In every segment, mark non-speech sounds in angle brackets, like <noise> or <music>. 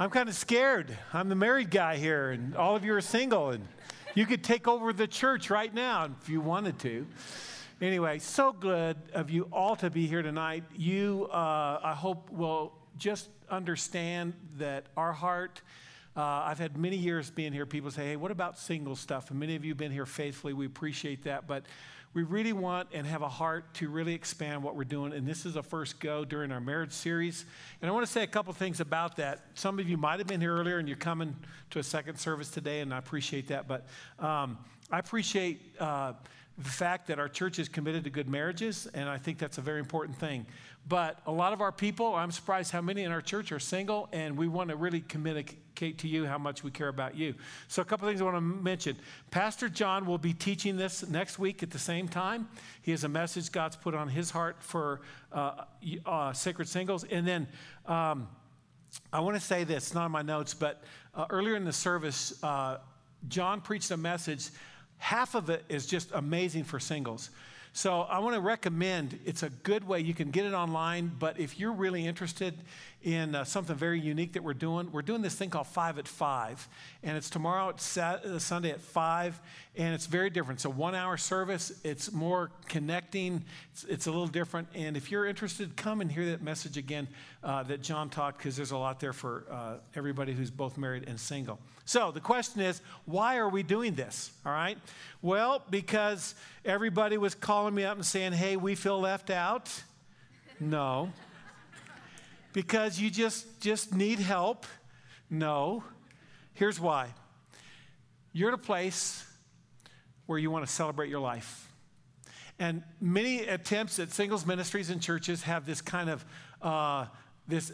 I'm kind of scared. I'm the married guy here, and all of you are single, and you could take over the church right now if you wanted to. Anyway, so good of you all to be here tonight. You, uh, I hope, will just understand that our heart. Uh, I've had many years being here. People say, hey, what about single stuff? And many of you have been here faithfully. We appreciate that. But we really want and have a heart to really expand what we're doing. And this is a first go during our marriage series. And I want to say a couple things about that. Some of you might have been here earlier and you're coming to a second service today, and I appreciate that. But um, I appreciate. Uh, the fact that our church is committed to good marriages, and I think that's a very important thing. But a lot of our people, I'm surprised how many in our church are single, and we want to really communicate to you how much we care about you. So, a couple things I want to mention. Pastor John will be teaching this next week at the same time. He has a message God's put on his heart for uh, uh, sacred singles. And then um, I want to say this, not in my notes, but uh, earlier in the service, uh, John preached a message Half of it is just amazing for singles. So I want to recommend it's a good way. You can get it online, but if you're really interested in uh, something very unique that we're doing, we're doing this thing called Five at Five, and it's tomorrow at Sat- uh, Sunday at five, and it's very different. It's a one-hour service. It's more connecting. It's, it's, a little different. And if you're interested, come and hear that message again uh, that John taught, because there's a lot there for uh, everybody who's both married and single. So the question is, why are we doing this? All right. Well, because everybody was calling me up and saying, "Hey, we feel left out." No because you just, just need help? No. Here's why you're at a place where you want to celebrate your life. And many attempts at singles ministries and churches have this kind of uh, this,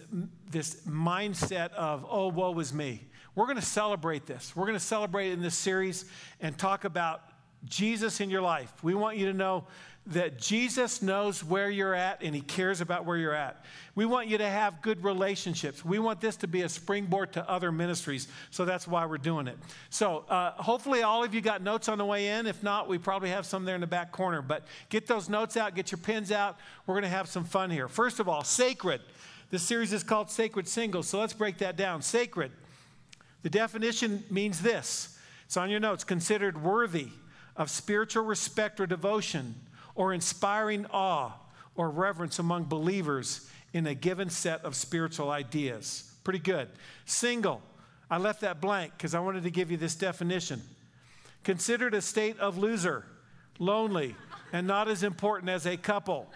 this mindset of, oh, woe is me. We're going to celebrate this. We're going to celebrate in this series and talk about Jesus in your life. We want you to know that Jesus knows where you're at and he cares about where you're at. We want you to have good relationships. We want this to be a springboard to other ministries. So that's why we're doing it. So uh, hopefully, all of you got notes on the way in. If not, we probably have some there in the back corner. But get those notes out, get your pens out. We're going to have some fun here. First of all, sacred. This series is called Sacred Singles. So let's break that down. Sacred. The definition means this it's on your notes considered worthy of spiritual respect or devotion or inspiring awe or reverence among believers in a given set of spiritual ideas. Pretty good. Single. I left that blank because I wanted to give you this definition. Considered a state of loser, lonely, and not as important as a couple.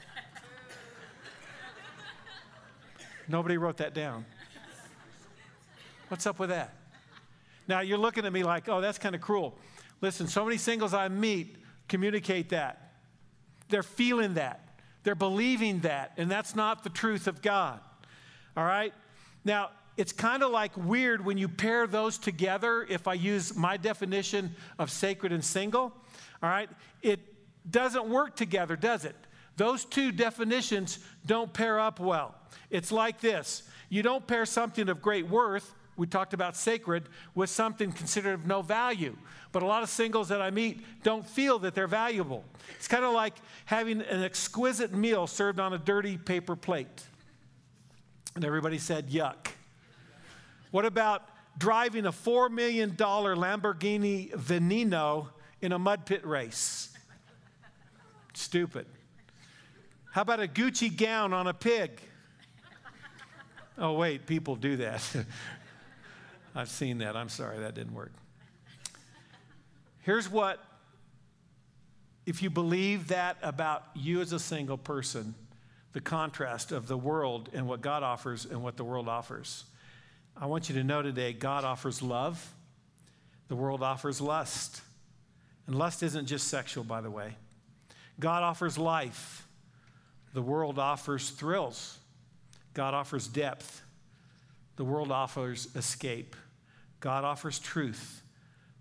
Nobody wrote that down. What's up with that? Now you're looking at me like, oh, that's kind of cruel. Listen, so many singles I meet communicate that. They're feeling that. They're believing that. And that's not the truth of God. All right? Now, it's kind of like weird when you pair those together. If I use my definition of sacred and single, all right, it doesn't work together, does it? Those two definitions don't pair up well. It's like this you don't pair something of great worth, we talked about sacred, with something considered of no value. But a lot of singles that I meet don't feel that they're valuable. It's kind of like having an exquisite meal served on a dirty paper plate. And everybody said, yuck. What about driving a $4 million Lamborghini Veneno in a mud pit race? Stupid. How about a Gucci gown on a pig? Oh, wait, people do that. <laughs> I've seen that. I'm sorry, that didn't work. Here's what, if you believe that about you as a single person, the contrast of the world and what God offers and what the world offers. I want you to know today God offers love, the world offers lust. And lust isn't just sexual, by the way. God offers life, the world offers thrills. God offers depth, the world offers escape. God offers truth,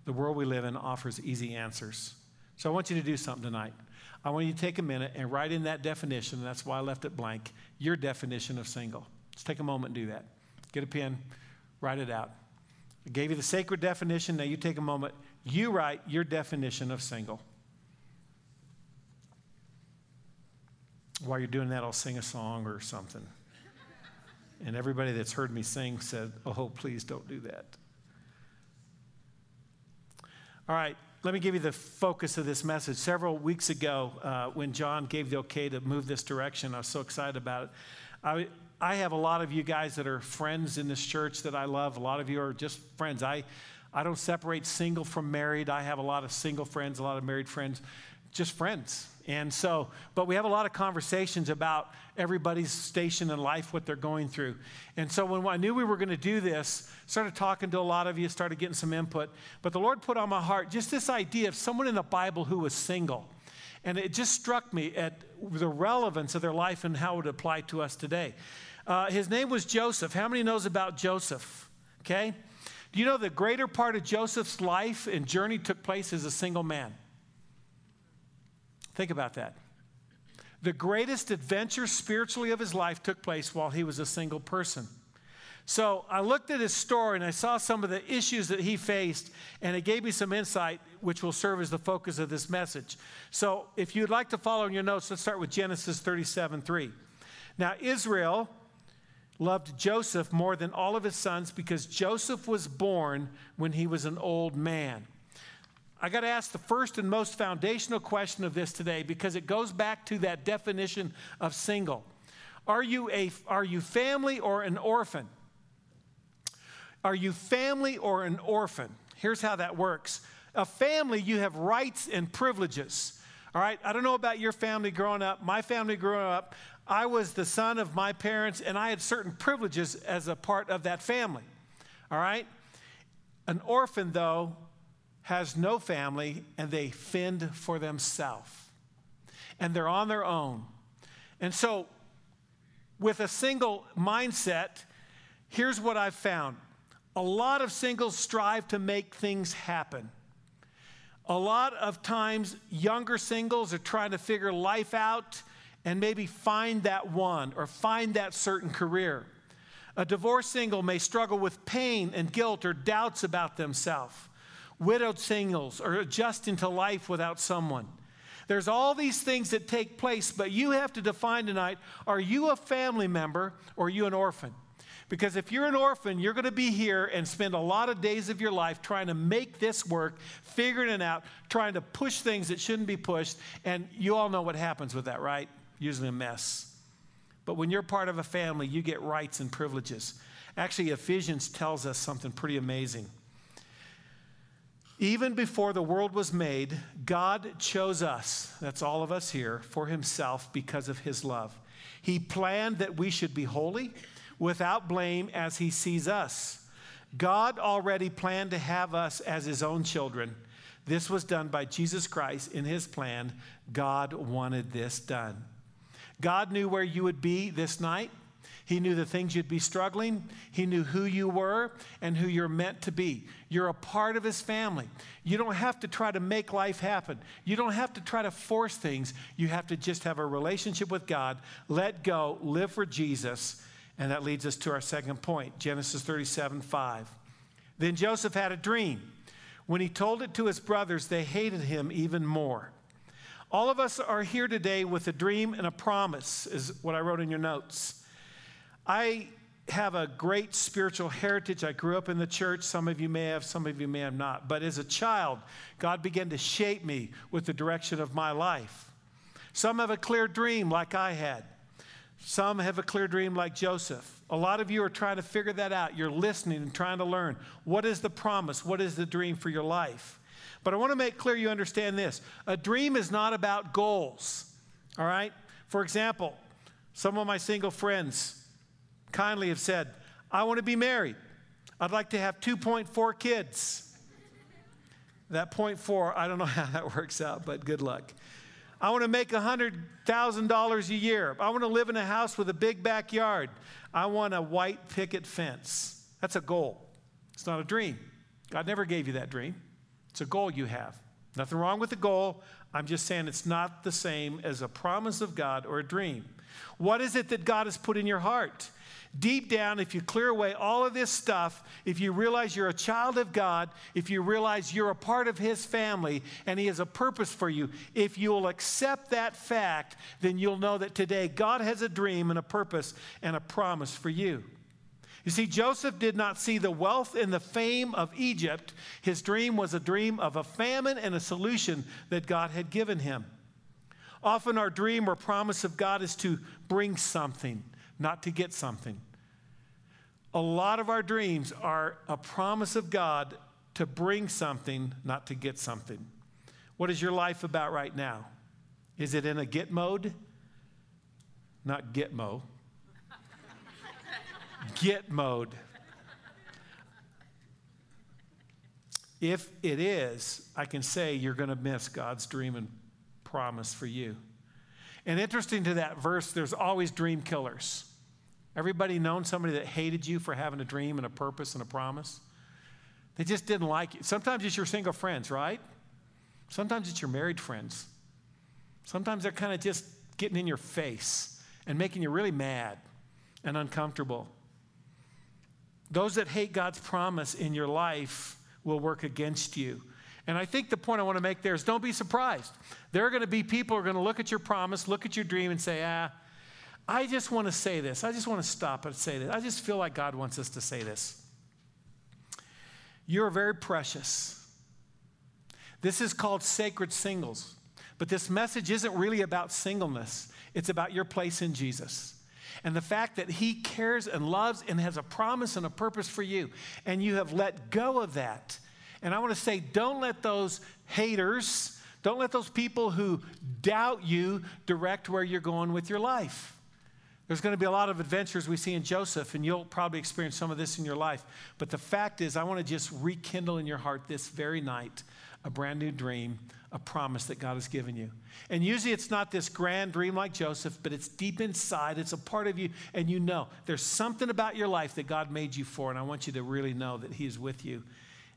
the world we live in offers easy answers. So I want you to do something tonight. I want you to take a minute and write in that definition, that's why I left it blank, your definition of single. Let's take a moment and do that. Get a pen, write it out. I gave you the sacred definition, now you take a moment, you write your definition of single. While you're doing that, I'll sing a song or something. And everybody that's heard me sing said, Oh, please don't do that. All right, let me give you the focus of this message. Several weeks ago, uh, when John gave the okay to move this direction, I was so excited about it. I, I have a lot of you guys that are friends in this church that I love. A lot of you are just friends. I, I don't separate single from married. I have a lot of single friends, a lot of married friends, just friends. And so, but we have a lot of conversations about everybody's station in life, what they're going through. And so when I knew we were going to do this, started talking to a lot of you, started getting some input. But the Lord put on my heart just this idea of someone in the Bible who was single. And it just struck me at the relevance of their life and how it would apply to us today. Uh, his name was Joseph. How many knows about Joseph? Okay. Do you know the greater part of Joseph's life and journey took place as a single man? Think about that. The greatest adventure spiritually of his life took place while he was a single person. So I looked at his story and I saw some of the issues that he faced, and it gave me some insight, which will serve as the focus of this message. So if you'd like to follow in your notes, let's start with Genesis 37 3. Now, Israel loved Joseph more than all of his sons because Joseph was born when he was an old man. I got to ask the first and most foundational question of this today because it goes back to that definition of single. Are you, a, are you family or an orphan? Are you family or an orphan? Here's how that works. A family, you have rights and privileges. All right, I don't know about your family growing up. My family growing up, I was the son of my parents, and I had certain privileges as a part of that family. All right? An orphan, though, has no family and they fend for themselves. And they're on their own. And so, with a single mindset, here's what I've found a lot of singles strive to make things happen. A lot of times, younger singles are trying to figure life out and maybe find that one or find that certain career. A divorced single may struggle with pain and guilt or doubts about themselves widowed singles, or adjusting to life without someone. There's all these things that take place, but you have to define tonight are you a family member or are you an orphan? Because if you're an orphan, you're going to be here and spend a lot of days of your life trying to make this work, figuring it out, trying to push things that shouldn't be pushed. And you all know what happens with that, right? Usually a mess. But when you're part of a family, you get rights and privileges. Actually, Ephesians tells us something pretty amazing. Even before the world was made, God chose us, that's all of us here, for himself because of his love. He planned that we should be holy, without blame, as he sees us. God already planned to have us as his own children. This was done by Jesus Christ in his plan. God wanted this done. God knew where you would be this night. He knew the things you'd be struggling. He knew who you were and who you're meant to be. You're a part of His family. You don't have to try to make life happen. You don't have to try to force things. You have to just have a relationship with God, let go, live for Jesus. And that leads us to our second point Genesis 37 5. Then Joseph had a dream. When he told it to his brothers, they hated him even more. All of us are here today with a dream and a promise, is what I wrote in your notes. I have a great spiritual heritage. I grew up in the church. Some of you may have, some of you may have not. But as a child, God began to shape me with the direction of my life. Some have a clear dream like I had. Some have a clear dream like Joseph. A lot of you are trying to figure that out. You're listening and trying to learn. What is the promise? What is the dream for your life? But I want to make clear you understand this a dream is not about goals, all right? For example, some of my single friends, kindly have said, I want to be married. I'd like to have 2.4 kids. That four, I don't know <laughs> how that works out, but good luck. I want to make $100,000 a year. I want to live in a house with a big backyard. I want a white picket fence. That's a goal. It's not a dream. God never gave you that dream. It's a goal you have. Nothing wrong with the goal. I'm just saying it's not the same as a promise of God or a dream. What is it that God has put in your heart? Deep down, if you clear away all of this stuff, if you realize you're a child of God, if you realize you're a part of His family and He has a purpose for you, if you'll accept that fact, then you'll know that today God has a dream and a purpose and a promise for you. You see, Joseph did not see the wealth and the fame of Egypt. His dream was a dream of a famine and a solution that God had given him. Often, our dream or promise of God is to bring something not to get something. A lot of our dreams are a promise of God to bring something, not to get something. What is your life about right now? Is it in a get mode? Not get mo. <laughs> get mode. If it is, I can say you're going to miss God's dream and promise for you. And interesting to that verse, there's always dream killers. Everybody known somebody that hated you for having a dream and a purpose and a promise? They just didn't like you. Sometimes it's your single friends, right? Sometimes it's your married friends. Sometimes they're kind of just getting in your face and making you really mad and uncomfortable. Those that hate God's promise in your life will work against you. And I think the point I want to make there is don't be surprised. There are going to be people who are going to look at your promise, look at your dream, and say, ah, I just want to say this. I just want to stop and say this. I just feel like God wants us to say this. You're very precious. This is called sacred singles. But this message isn't really about singleness, it's about your place in Jesus. And the fact that He cares and loves and has a promise and a purpose for you. And you have let go of that. And I want to say, don't let those haters, don't let those people who doubt you direct where you're going with your life. There's going to be a lot of adventures we see in Joseph, and you'll probably experience some of this in your life. But the fact is, I want to just rekindle in your heart this very night a brand new dream, a promise that God has given you. And usually it's not this grand dream like Joseph, but it's deep inside. It's a part of you, and you know there's something about your life that God made you for, and I want you to really know that He is with you.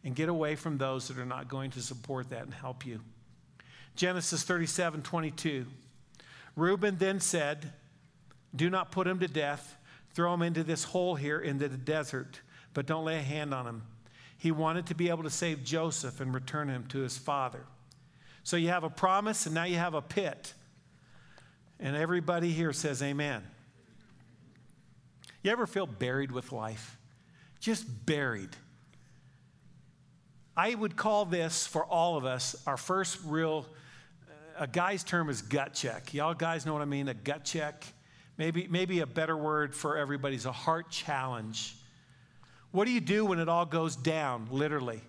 And get away from those that are not going to support that and help you. Genesis 37 22. Reuben then said, do not put him to death. Throw him into this hole here into the desert, but don't lay a hand on him. He wanted to be able to save Joseph and return him to his father. So you have a promise, and now you have a pit. And everybody here says, Amen. You ever feel buried with life? Just buried. I would call this for all of us our first real, uh, a guy's term is gut check. Y'all guys know what I mean? A gut check. Maybe, maybe a better word for everybody is a heart challenge. What do you do when it all goes down, literally?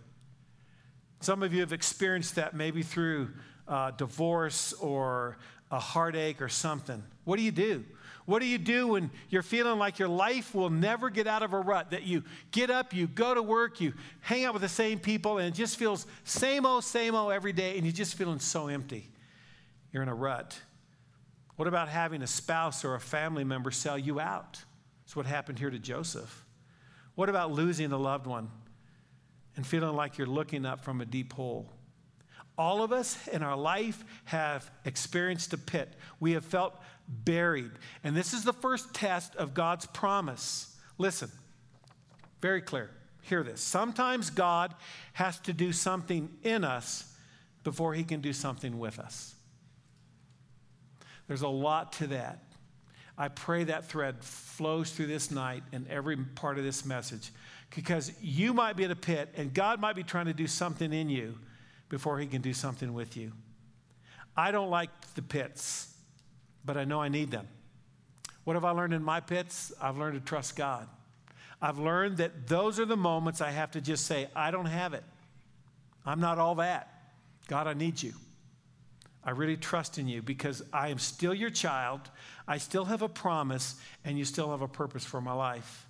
Some of you have experienced that maybe through uh, divorce or a heartache or something. What do you do? What do you do when you're feeling like your life will never get out of a rut? That you get up, you go to work, you hang out with the same people, and it just feels same old, same old every day, and you're just feeling so empty. You're in a rut. What about having a spouse or a family member sell you out? That's what happened here to Joseph. What about losing a loved one and feeling like you're looking up from a deep hole? All of us in our life have experienced a pit. We have felt buried. And this is the first test of God's promise. Listen, very clear. Hear this. Sometimes God has to do something in us before he can do something with us. There's a lot to that. I pray that thread flows through this night and every part of this message because you might be at a pit and God might be trying to do something in you before He can do something with you. I don't like the pits, but I know I need them. What have I learned in my pits? I've learned to trust God. I've learned that those are the moments I have to just say, I don't have it. I'm not all that. God, I need you. I really trust in you because I am still your child. I still have a promise, and you still have a purpose for my life.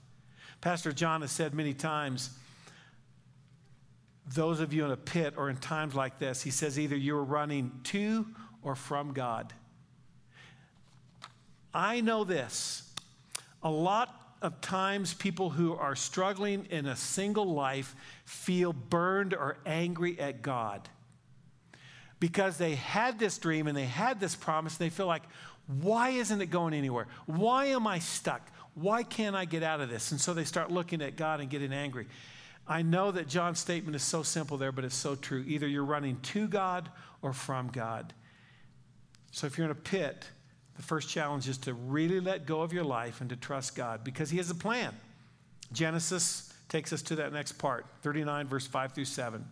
Pastor John has said many times, those of you in a pit or in times like this, he says either you're running to or from God. I know this. A lot of times, people who are struggling in a single life feel burned or angry at God. Because they had this dream and they had this promise. And they feel like, why isn't it going anywhere? Why am I stuck? Why can't I get out of this? And so they start looking at God and getting angry. I know that John's statement is so simple there, but it's so true. Either you're running to God or from God. So if you're in a pit, the first challenge is to really let go of your life and to trust God because He has a plan. Genesis takes us to that next part 39, verse 5 through 7.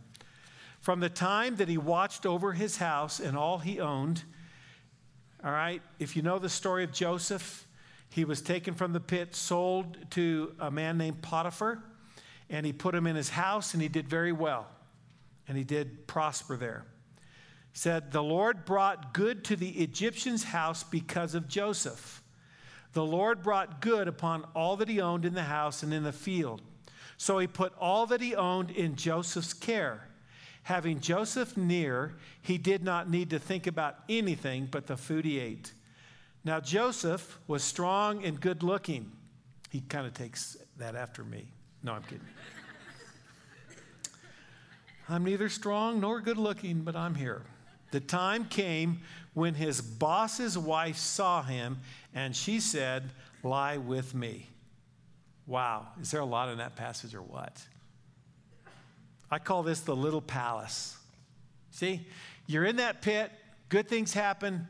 From the time that he watched over his house and all he owned, all right, if you know the story of Joseph, he was taken from the pit, sold to a man named Potiphar, and he put him in his house, and he did very well. And he did prosper there. Said, The Lord brought good to the Egyptian's house because of Joseph. The Lord brought good upon all that he owned in the house and in the field. So he put all that he owned in Joseph's care. Having Joseph near, he did not need to think about anything but the food he ate. Now, Joseph was strong and good looking. He kind of takes that after me. No, I'm kidding. I'm neither strong nor good looking, but I'm here. The time came when his boss's wife saw him and she said, Lie with me. Wow, is there a lot in that passage or what? I call this the little palace. See, you're in that pit, good things happen,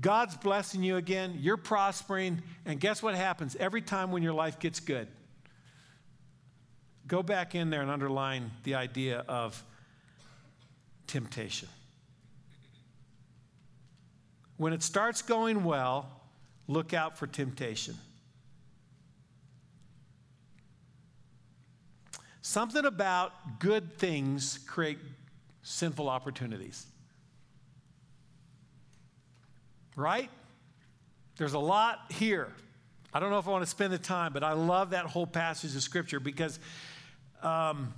God's blessing you again, you're prospering, and guess what happens every time when your life gets good? Go back in there and underline the idea of temptation. When it starts going well, look out for temptation. Something about good things create sinful opportunities. Right? There's a lot here. I don't know if I want to spend the time, but I love that whole passage of scripture because um,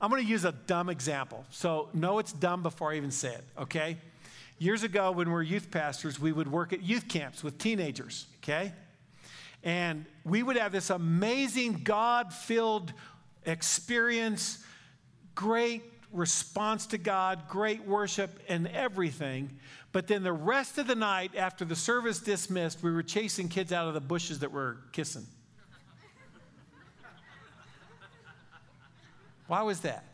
I'm going to use a dumb example. So, know it's dumb before I even say it, okay? Years ago, when we were youth pastors, we would work at youth camps with teenagers, okay? And we would have this amazing God filled experience, great response to God, great worship, and everything. But then the rest of the night, after the service dismissed, we were chasing kids out of the bushes that were kissing. <laughs> Why was that?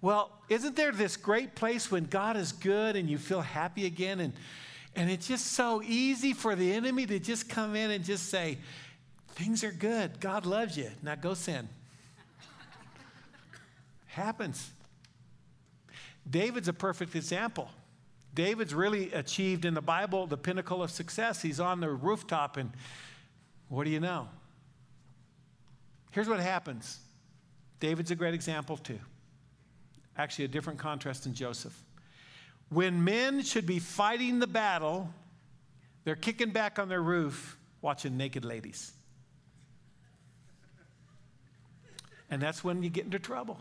Well, isn't there this great place when God is good and you feel happy again? And, and it's just so easy for the enemy to just come in and just say, Things are good. God loves you. Now go sin. Happens. David's a perfect example. David's really achieved in the Bible the pinnacle of success. He's on the rooftop, and what do you know? Here's what happens David's a great example, too. Actually, a different contrast than Joseph. When men should be fighting the battle, they're kicking back on their roof watching naked ladies. And that's when you get into trouble.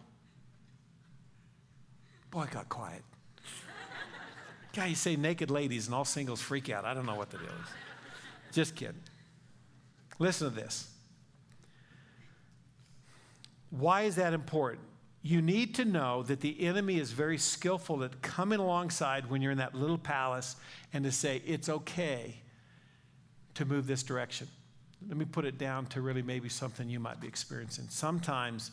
Boy, I got quiet. Guy, you say naked ladies and all singles freak out. I don't know what the deal is. Just kidding. Listen to this. Why is that important? You need to know that the enemy is very skillful at coming alongside when you're in that little palace and to say, it's okay to move this direction. Let me put it down to really maybe something you might be experiencing. Sometimes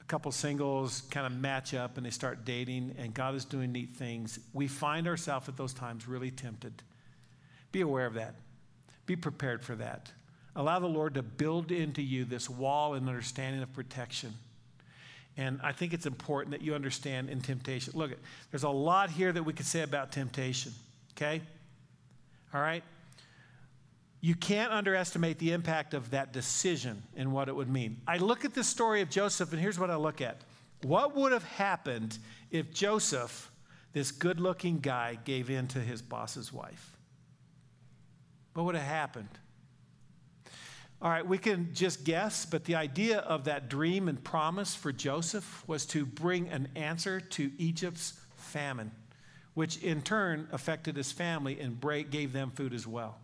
a couple singles kind of match up and they start dating, and God is doing neat things. We find ourselves at those times really tempted. Be aware of that, be prepared for that. Allow the Lord to build into you this wall and understanding of protection. And I think it's important that you understand in temptation. Look, there's a lot here that we could say about temptation, okay? All right? You can't underestimate the impact of that decision and what it would mean. I look at the story of Joseph, and here's what I look at. What would have happened if Joseph, this good looking guy, gave in to his boss's wife? What would have happened? All right, we can just guess, but the idea of that dream and promise for Joseph was to bring an answer to Egypt's famine, which in turn affected his family and gave them food as well.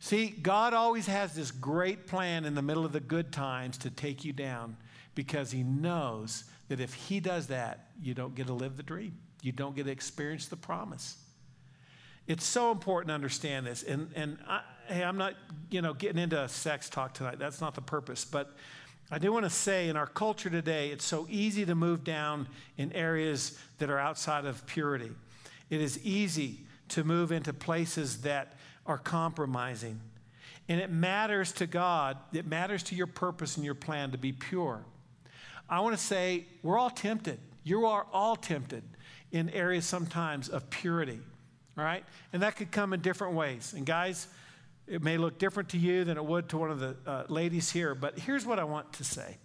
See, God always has this great plan in the middle of the good times to take you down because He knows that if He does that, you don't get to live the dream, you don't get to experience the promise. It's so important to understand this. And, and I, hey, I'm not, you know, getting into a sex talk tonight. That's not the purpose. But I do want to say in our culture today, it's so easy to move down in areas that are outside of purity. It is easy to move into places that are compromising. And it matters to God, it matters to your purpose and your plan to be pure. I want to say we're all tempted. You are all tempted in areas sometimes of purity, all right? And that could come in different ways. And guys, it may look different to you than it would to one of the uh, ladies here, but here's what I want to say.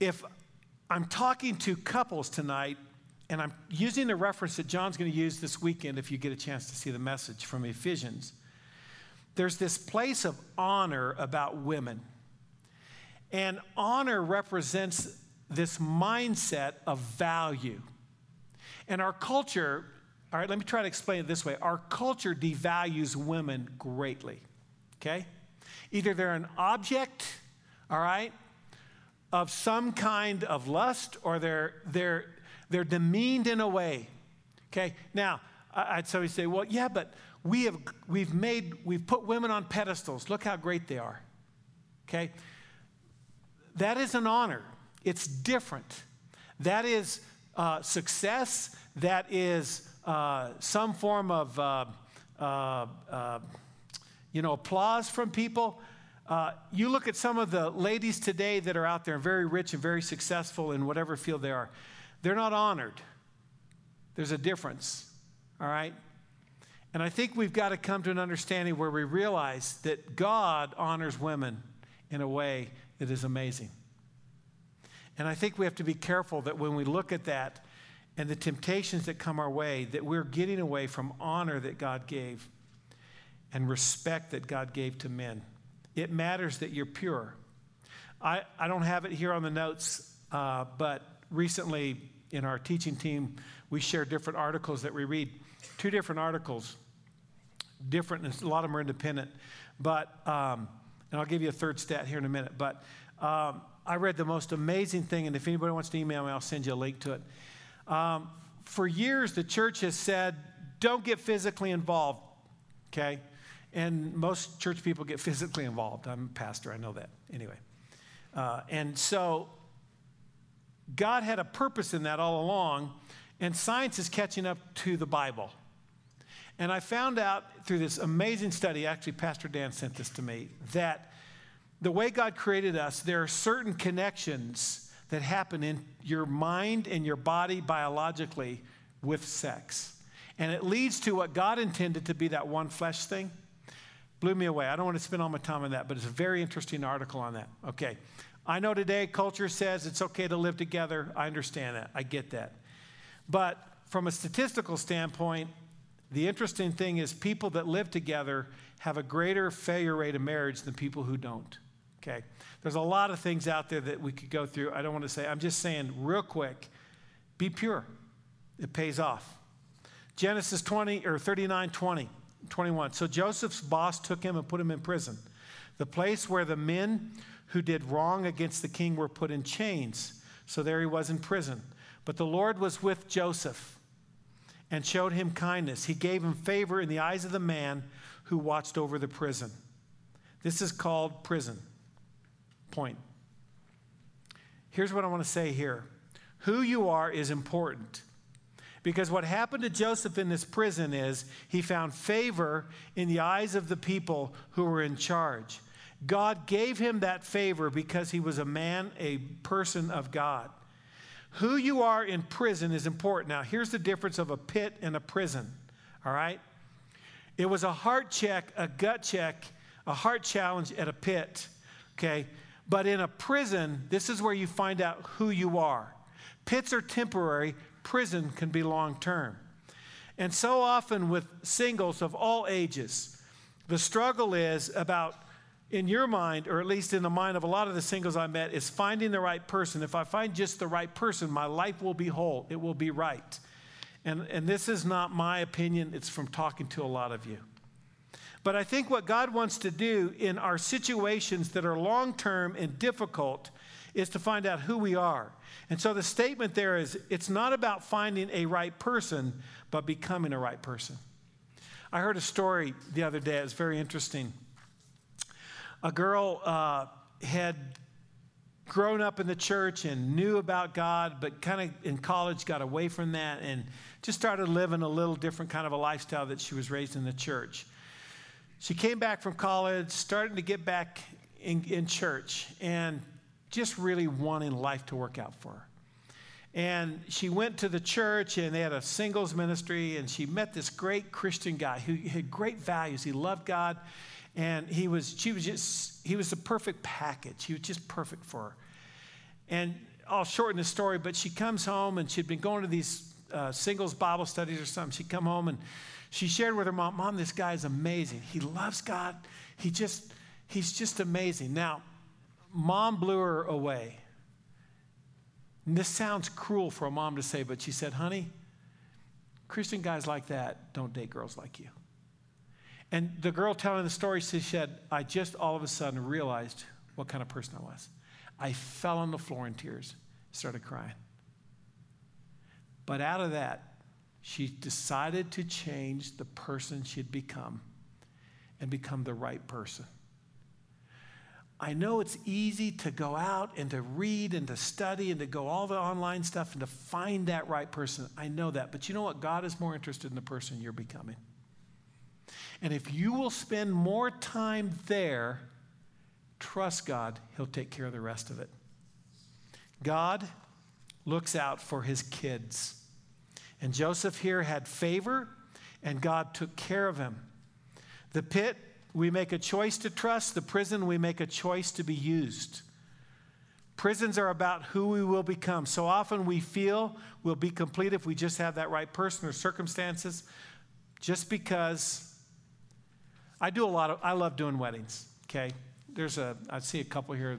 If I'm talking to couples tonight, and I'm using the reference that John's going to use this weekend if you get a chance to see the message from Ephesians, there's this place of honor about women. And honor represents this mindset of value. And our culture, all right, let me try to explain it this way our culture devalues women greatly, okay? Either they're an object, all right, of some kind of lust, or they're, they're, they're demeaned in a way, okay? Now, I'd somebody say, well, yeah, but we have, we've made, we've put women on pedestals. Look how great they are. Okay? That is an honor. It's different. That is uh, success. That is uh, some form of, uh, uh, uh you know, applause from people. Uh, you look at some of the ladies today that are out there, very rich and very successful in whatever field they are. They're not honored. There's a difference. All right? And I think we've got to come to an understanding where we realize that God honors women in a way that is amazing. And I think we have to be careful that when we look at that and the temptations that come our way, that we're getting away from honor that God gave and respect that God gave to men. It matters that you're pure. I, I don't have it here on the notes, uh, but recently in our teaching team, we share different articles that we read two different articles, different, a lot of them are independent. But, um, and I'll give you a third stat here in a minute. But um, I read the most amazing thing, and if anybody wants to email me, I'll send you a link to it. Um, for years, the church has said, don't get physically involved, okay? And most church people get <laughs> physically involved. I'm a pastor, I know that. Anyway. Uh, and so God had a purpose in that all along, and science is catching up to the Bible. And I found out through this amazing study, actually, Pastor Dan sent this to me, that the way God created us, there are certain connections that happen in your mind and your body biologically with sex. And it leads to what God intended to be that one flesh thing. Blew me away. I don't want to spend all my time on that, but it's a very interesting article on that. Okay. I know today culture says it's okay to live together. I understand that. I get that. But from a statistical standpoint, the interesting thing is, people that live together have a greater failure rate of marriage than people who don't. Okay? There's a lot of things out there that we could go through. I don't want to say, I'm just saying, real quick, be pure. It pays off. Genesis 20 or 39 20, 21. So Joseph's boss took him and put him in prison, the place where the men who did wrong against the king were put in chains. So there he was in prison. But the Lord was with Joseph and showed him kindness. He gave him favor in the eyes of the man who watched over the prison. This is called prison. Point. Here's what I want to say here who you are is important. Because what happened to Joseph in this prison is he found favor in the eyes of the people who were in charge. God gave him that favor because he was a man, a person of God. Who you are in prison is important. Now, here's the difference of a pit and a prison, all right? It was a heart check, a gut check, a heart challenge at a pit, okay? But in a prison, this is where you find out who you are. Pits are temporary, prison can be long term. And so often with singles of all ages, the struggle is about in your mind, or at least in the mind of a lot of the singles I met, is finding the right person. If I find just the right person, my life will be whole, it will be right. And, and this is not my opinion, it's from talking to a lot of you. But I think what God wants to do in our situations that are long term and difficult is to find out who we are. And so the statement there is it's not about finding a right person, but becoming a right person. I heard a story the other day, it was very interesting. A girl uh, had grown up in the church and knew about God, but kind of in college got away from that and just started living a little different kind of a lifestyle that she was raised in the church. She came back from college, starting to get back in, in church, and just really wanting life to work out for her. And she went to the church and they had a singles ministry, and she met this great Christian guy who had great values. He loved God, and he was, she was just, he was the perfect package. He was just perfect for her. And I'll shorten the story, but she comes home and she'd been going to these uh, singles Bible studies or something. She'd come home and she shared with her mom, Mom, this guy is amazing. He loves God. He just, he's just amazing. Now, mom blew her away. And this sounds cruel for a mom to say, but she said, Honey, Christian guys like that don't date girls like you. And the girl telling the story, she said, I just all of a sudden realized what kind of person I was. I fell on the floor in tears, started crying. But out of that, she decided to change the person she'd become and become the right person. I know it's easy to go out and to read and to study and to go all the online stuff and to find that right person. I know that. But you know what? God is more interested in the person you're becoming. And if you will spend more time there, trust God, He'll take care of the rest of it. God looks out for His kids. And Joseph here had favor, and God took care of him. The pit we make a choice to trust, the prison, we make a choice to be used. Prisons are about who we will become. So often we feel we'll be complete if we just have that right person or circumstances. Just because I do a lot of, I love doing weddings, okay? There's a, I see a couple here,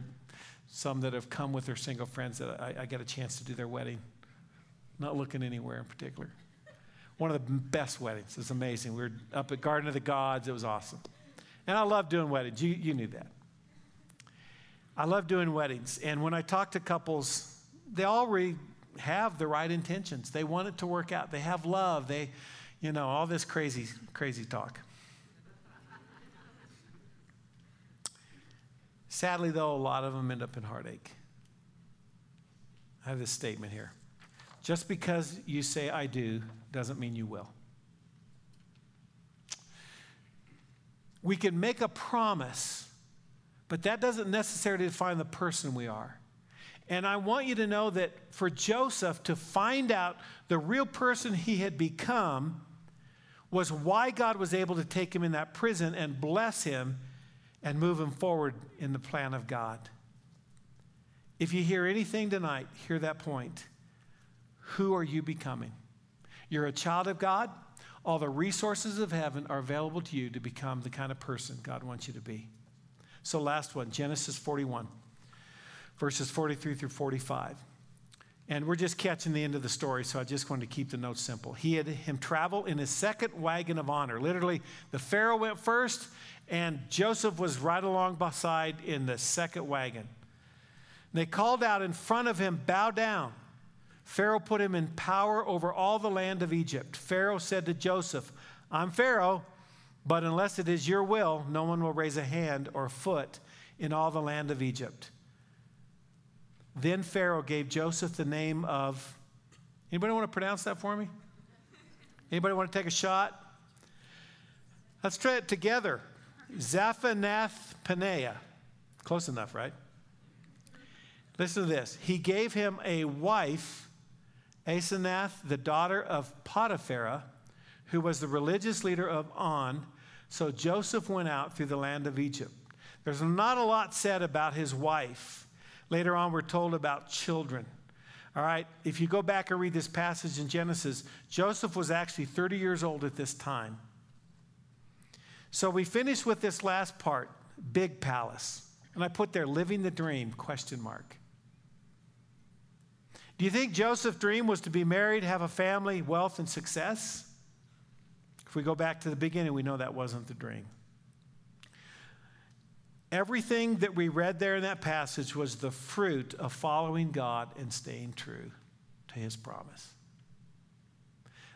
some that have come with their single friends that I, I get a chance to do their wedding. Not looking anywhere in particular. One of the best weddings. It's amazing. We were up at Garden of the Gods. It was awesome. And I love doing weddings. You, you knew that. I love doing weddings. And when I talk to couples, they all really have the right intentions. They want it to work out. They have love. They, you know, all this crazy, crazy talk. Sadly, though, a lot of them end up in heartache. I have this statement here. Just because you say I do doesn't mean you will. We can make a promise, but that doesn't necessarily define the person we are. And I want you to know that for Joseph to find out the real person he had become was why God was able to take him in that prison and bless him and him forward in the plan of God. If you hear anything tonight, hear that point. Who are you becoming? You're a child of God. All the resources of heaven are available to you to become the kind of person God wants you to be. So, last one Genesis 41, verses 43 through 45. And we're just catching the end of the story, so I just wanted to keep the notes simple. He had him travel in his second wagon of honor. Literally, the Pharaoh went first, and Joseph was right along beside in the second wagon. And they called out in front of him, Bow down. Pharaoh put him in power over all the land of Egypt. Pharaoh said to Joseph, I'm Pharaoh, but unless it is your will, no one will raise a hand or foot in all the land of Egypt. Then Pharaoh gave Joseph the name of Anybody want to pronounce that for me? Anybody want to take a shot? Let's try it together. Zaphanath Paneah. Close enough, right? Listen to this. He gave him a wife Asenath, the daughter of Potiphera, who was the religious leader of On. So Joseph went out through the land of Egypt. There's not a lot said about his wife. Later on, we're told about children. All right, if you go back and read this passage in Genesis, Joseph was actually 30 years old at this time. So we finish with this last part, big palace. And I put there living the dream question mark. Do you think Joseph's dream was to be married, have a family, wealth, and success? If we go back to the beginning, we know that wasn't the dream. Everything that we read there in that passage was the fruit of following God and staying true to his promise.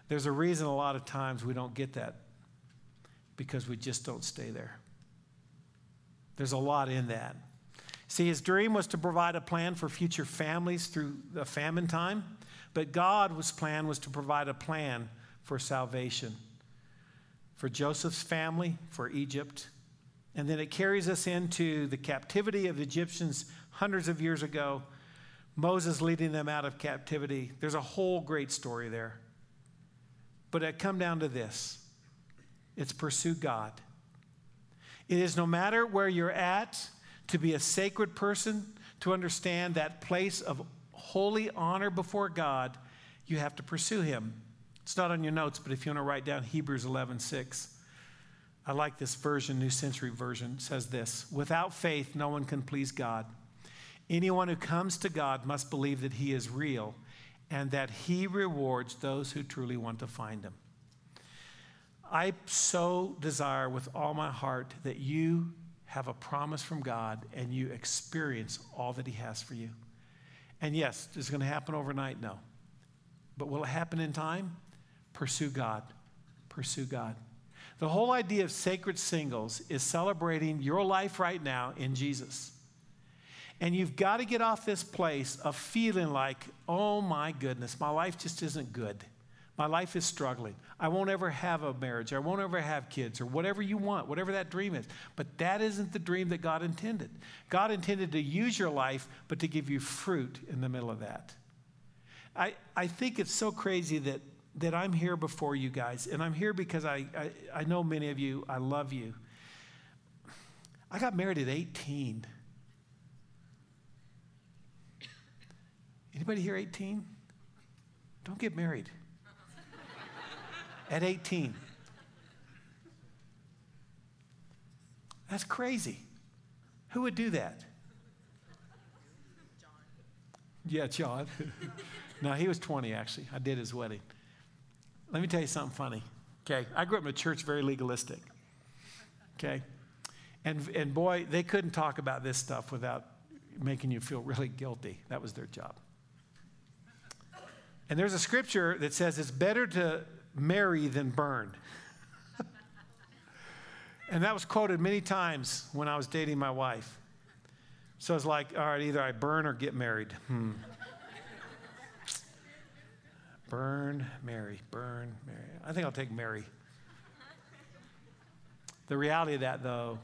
There's a reason a lot of times we don't get that because we just don't stay there. There's a lot in that. See, his dream was to provide a plan for future families through the famine time, but God's plan was to provide a plan for salvation for Joseph's family, for Egypt. And then it carries us into the captivity of the Egyptians hundreds of years ago, Moses leading them out of captivity. There's a whole great story there. But it come down to this it's pursue God. It is no matter where you're at, to be a sacred person, to understand that place of holy honor before God, you have to pursue Him. It's not on your notes, but if you want to write down Hebrews 11 6, I like this version, New Century Version, says this Without faith, no one can please God. Anyone who comes to God must believe that He is real and that He rewards those who truly want to find Him. I so desire with all my heart that you have a promise from God and you experience all that He has for you. And yes, is going to happen overnight? No. But will it happen in time? Pursue God. Pursue God. The whole idea of sacred singles is celebrating your life right now in Jesus. And you've got to get off this place of feeling like, oh my goodness, my life just isn't good. My life is struggling. I won't ever have a marriage. I won't ever have kids or whatever you want, whatever that dream is. But that isn't the dream that God intended. God intended to use your life, but to give you fruit in the middle of that. I, I think it's so crazy that, that I'm here before you guys, and I'm here because I, I, I know many of you, I love you. I got married at 18. Anybody here 18? Don't get married at 18. That's crazy. Who would do that? John. Yeah, John. <laughs> no, he was 20 actually. I did his wedding. Let me tell you something funny. Okay, I grew up in a church very legalistic. Okay, and and boy, they couldn't talk about this stuff without making you feel really guilty. That was their job. And there's a scripture that says it's better to marry than burn. <laughs> and that was quoted many times when I was dating my wife. So I was like, all right, either I burn or get married. Hmm. Burn, marry, burn, marry. I think I'll take marry. The reality of that, though,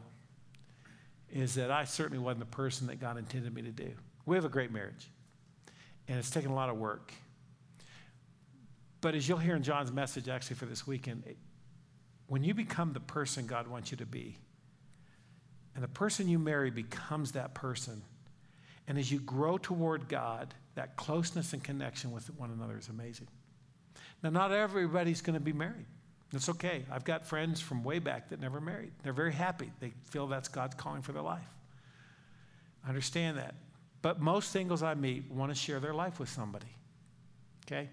is that I certainly wasn't the person that God intended me to do. We have a great marriage, and it's taken a lot of work. But as you'll hear in John's message actually for this weekend, when you become the person God wants you to be, and the person you marry becomes that person, and as you grow toward God, that closeness and connection with one another is amazing. Now, not everybody's going to be married. That's okay. I've got friends from way back that never married. They're very happy. They feel that's God's calling for their life. I understand that. But most singles I meet want to share their life with somebody. Okay?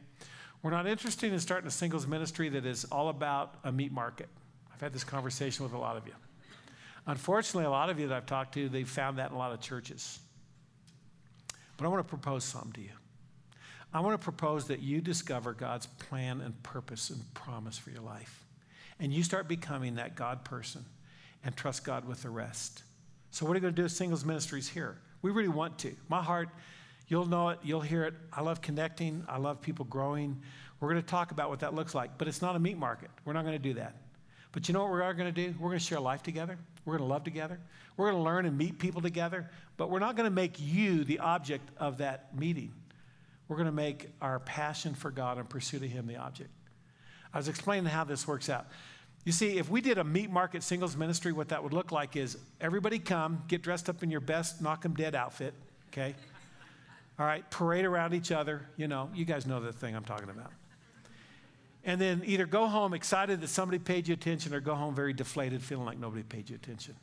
We're not interested in starting a singles ministry that is all about a meat market. I've had this conversation with a lot of you. Unfortunately, a lot of you that I've talked to, they've found that in a lot of churches. But I want to propose something to you. I want to propose that you discover God's plan and purpose and promise for your life. And you start becoming that God person and trust God with the rest. So, what are you going to do singles ministries here? We really want to. My heart You'll know it, you'll hear it. I love connecting, I love people growing. We're going to talk about what that looks like, but it's not a meat market. We're not going to do that. But you know what we are going to do? We're going to share life together. We're going to love together. We're going to learn and meet people together, but we're not going to make you the object of that meeting. We're going to make our passion for God and pursuit of Him the object. I was explaining how this works out. You see, if we did a meat market singles ministry, what that would look like is everybody come, get dressed up in your best knock 'em dead outfit, okay? <laughs> All right, parade around each other. You know, you guys know the thing I'm talking about. And then either go home excited that somebody paid you attention or go home very deflated, feeling like nobody paid you attention.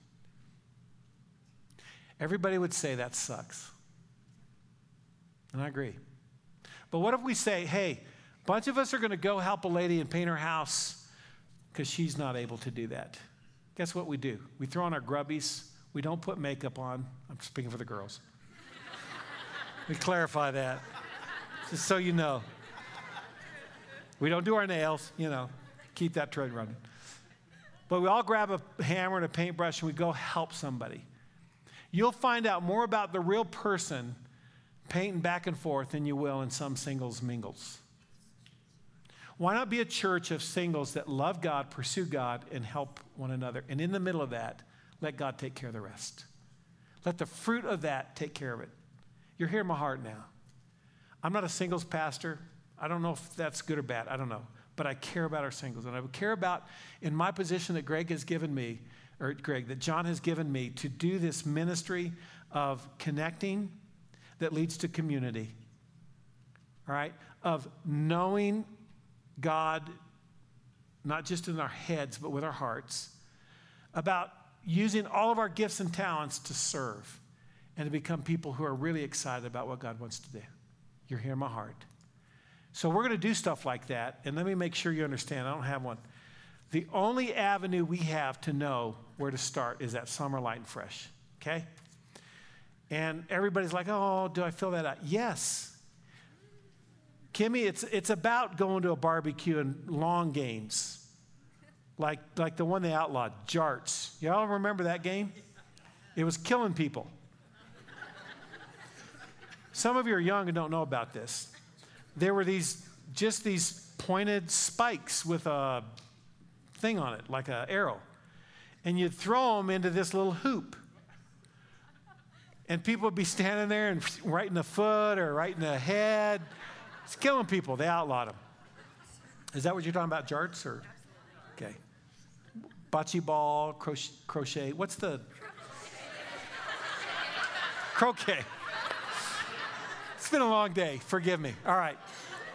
Everybody would say that sucks. And I agree. But what if we say, hey, a bunch of us are going to go help a lady and paint her house because she's not able to do that? Guess what we do? We throw on our grubbies, We don't put makeup on. I'm speaking for the girls. Me clarify that, just so you know. We don't do our nails, you know, keep that trade running. But we all grab a hammer and a paintbrush and we go help somebody. You'll find out more about the real person painting back and forth than you will in some singles mingles. Why not be a church of singles that love God, pursue God, and help one another? And in the middle of that, let God take care of the rest. Let the fruit of that take care of it. You're hearing my heart now. I'm not a singles pastor. I don't know if that's good or bad. I don't know. But I care about our singles. And I would care about, in my position that Greg has given me, or Greg, that John has given me to do this ministry of connecting that leads to community. All right? Of knowing God, not just in our heads, but with our hearts, about using all of our gifts and talents to serve and to become people who are really excited about what God wants to do. You're hearing my heart. So we're going to do stuff like that. And let me make sure you understand. I don't have one. The only avenue we have to know where to start is that summer light and fresh. Okay? And everybody's like, oh, do I fill that out? Yes. Kimmy, it's, it's about going to a barbecue and long games, like, like the one they outlawed, Jarts. Y'all remember that game? It was killing people. Some of you are young and don't know about this. There were these, just these pointed spikes with a thing on it, like an arrow. And you'd throw them into this little hoop. And people would be standing there and right in the foot or right in the head. It's killing people. They outlawed them. Is that what you're talking about, jarts? Or okay, bocce ball, crochet. crochet. What's the croquet? It's been a long day. Forgive me. All right,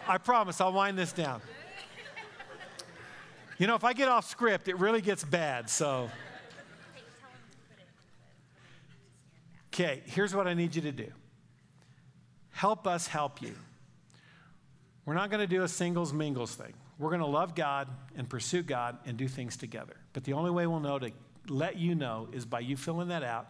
I promise I'll wind this down. You know, if I get off script, it really gets bad. So. Okay, here's what I need you to do help us help you. We're not going to do a singles mingles thing. We're going to love God and pursue God and do things together. But the only way we'll know to let you know is by you filling that out.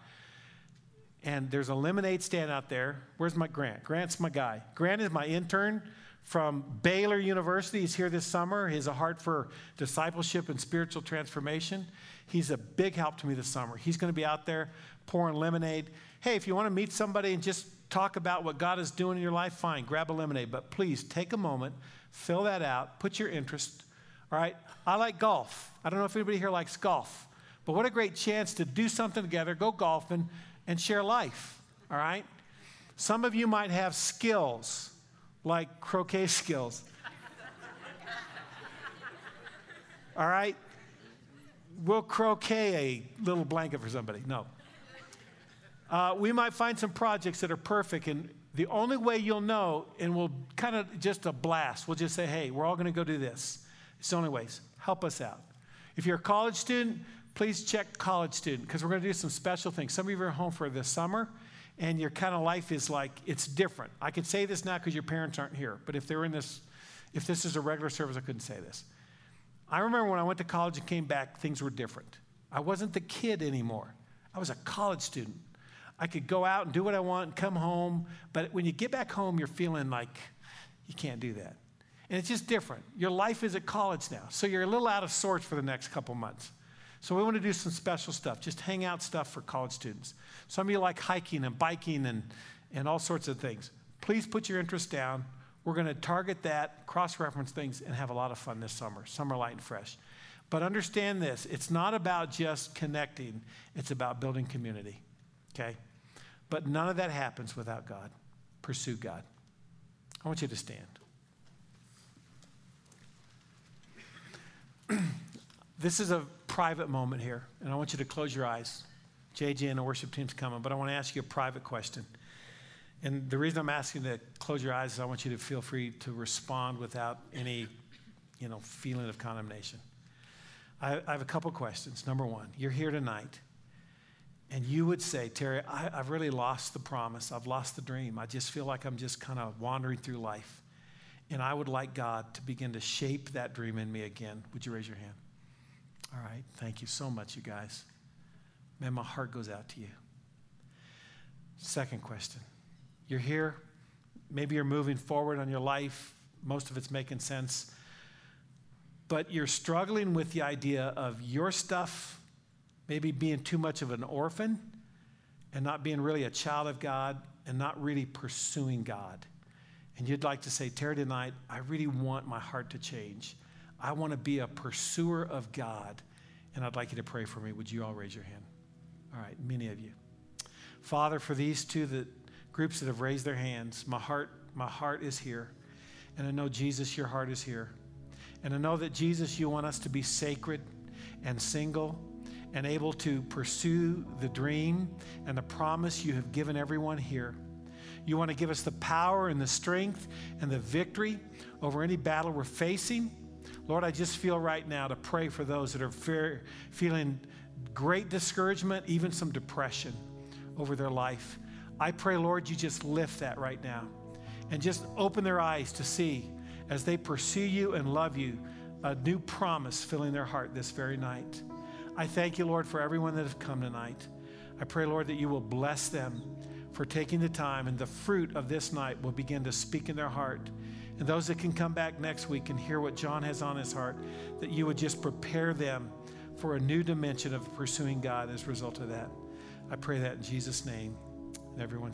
And there's a lemonade stand out there. Where's my Grant? Grant's my guy. Grant is my intern from Baylor University. He's here this summer. He has a heart for discipleship and spiritual transformation. He's a big help to me this summer. He's going to be out there pouring lemonade. Hey, if you want to meet somebody and just talk about what God is doing in your life, fine, grab a lemonade. But please take a moment, fill that out, put your interest. All right? I like golf. I don't know if anybody here likes golf, but what a great chance to do something together, go golfing, and share life. All right? Some of you might have skills, like croquet skills. All right? We'll croquet a little blanket for somebody. No. Uh, we might find some projects that are perfect, and the only way you'll know, and we'll kind of just a blast, we'll just say, hey, we're all going to go do this. It's the only ways. Help us out. If you're a college student, please check college student because we're going to do some special things. Some of you are home for the summer, and your kind of life is like it's different. I could say this now because your parents aren't here, but if they're in this, if this is a regular service, I couldn't say this. I remember when I went to college and came back, things were different. I wasn't the kid anymore. I was a college student. I could go out and do what I want and come home. But when you get back home, you're feeling like you can't do that. And it's just different. Your life is at college now. So you're a little out of sorts for the next couple months. So we want to do some special stuff, just hang out stuff for college students. Some of you like hiking and biking and, and all sorts of things. Please put your interest down. We're going to target that, cross reference things, and have a lot of fun this summer. Summer light and fresh. But understand this it's not about just connecting, it's about building community. Okay? But none of that happens without God. Pursue God. I want you to stand. <clears throat> this is a private moment here, and I want you to close your eyes. JJ and the worship team's coming, but I want to ask you a private question. And the reason I'm asking to close your eyes is I want you to feel free to respond without any, you know, feeling of condemnation. I, I have a couple questions. Number one, you're here tonight and you would say, Terry, I, have really lost the promise. I've lost the dream. I just feel like I'm just kind of wandering through life. And I would like God to begin to shape that dream in me again. Would you raise your hand? All right. Thank you so much, you guys. man, my heart goes out to you. Second question You're here, maybe you're moving forward on your life, most of it's making sense, but you're struggling with the idea of your stuff maybe being too much of an orphan and not being really a child of God and not really pursuing God. And you'd like to say, Terry, tonight, I really want my heart to change. I want to be a pursuer of God. And I'd like you to pray for me. Would you all raise your hand? All right, many of you. Father, for these two that, groups that have raised their hands, my heart, my heart is here. And I know, Jesus, your heart is here. And I know that, Jesus, you want us to be sacred and single and able to pursue the dream and the promise you have given everyone here. You want to give us the power and the strength and the victory over any battle we're facing. Lord, I just feel right now to pray for those that are fear, feeling great discouragement, even some depression over their life. I pray, Lord, you just lift that right now and just open their eyes to see as they pursue you and love you a new promise filling their heart this very night. I thank you, Lord, for everyone that have come tonight. I pray, Lord, that you will bless them for taking the time, and the fruit of this night will begin to speak in their heart. And those that can come back next week and hear what John has on his heart, that you would just prepare them for a new dimension of pursuing God as a result of that. I pray that in Jesus' name. And everyone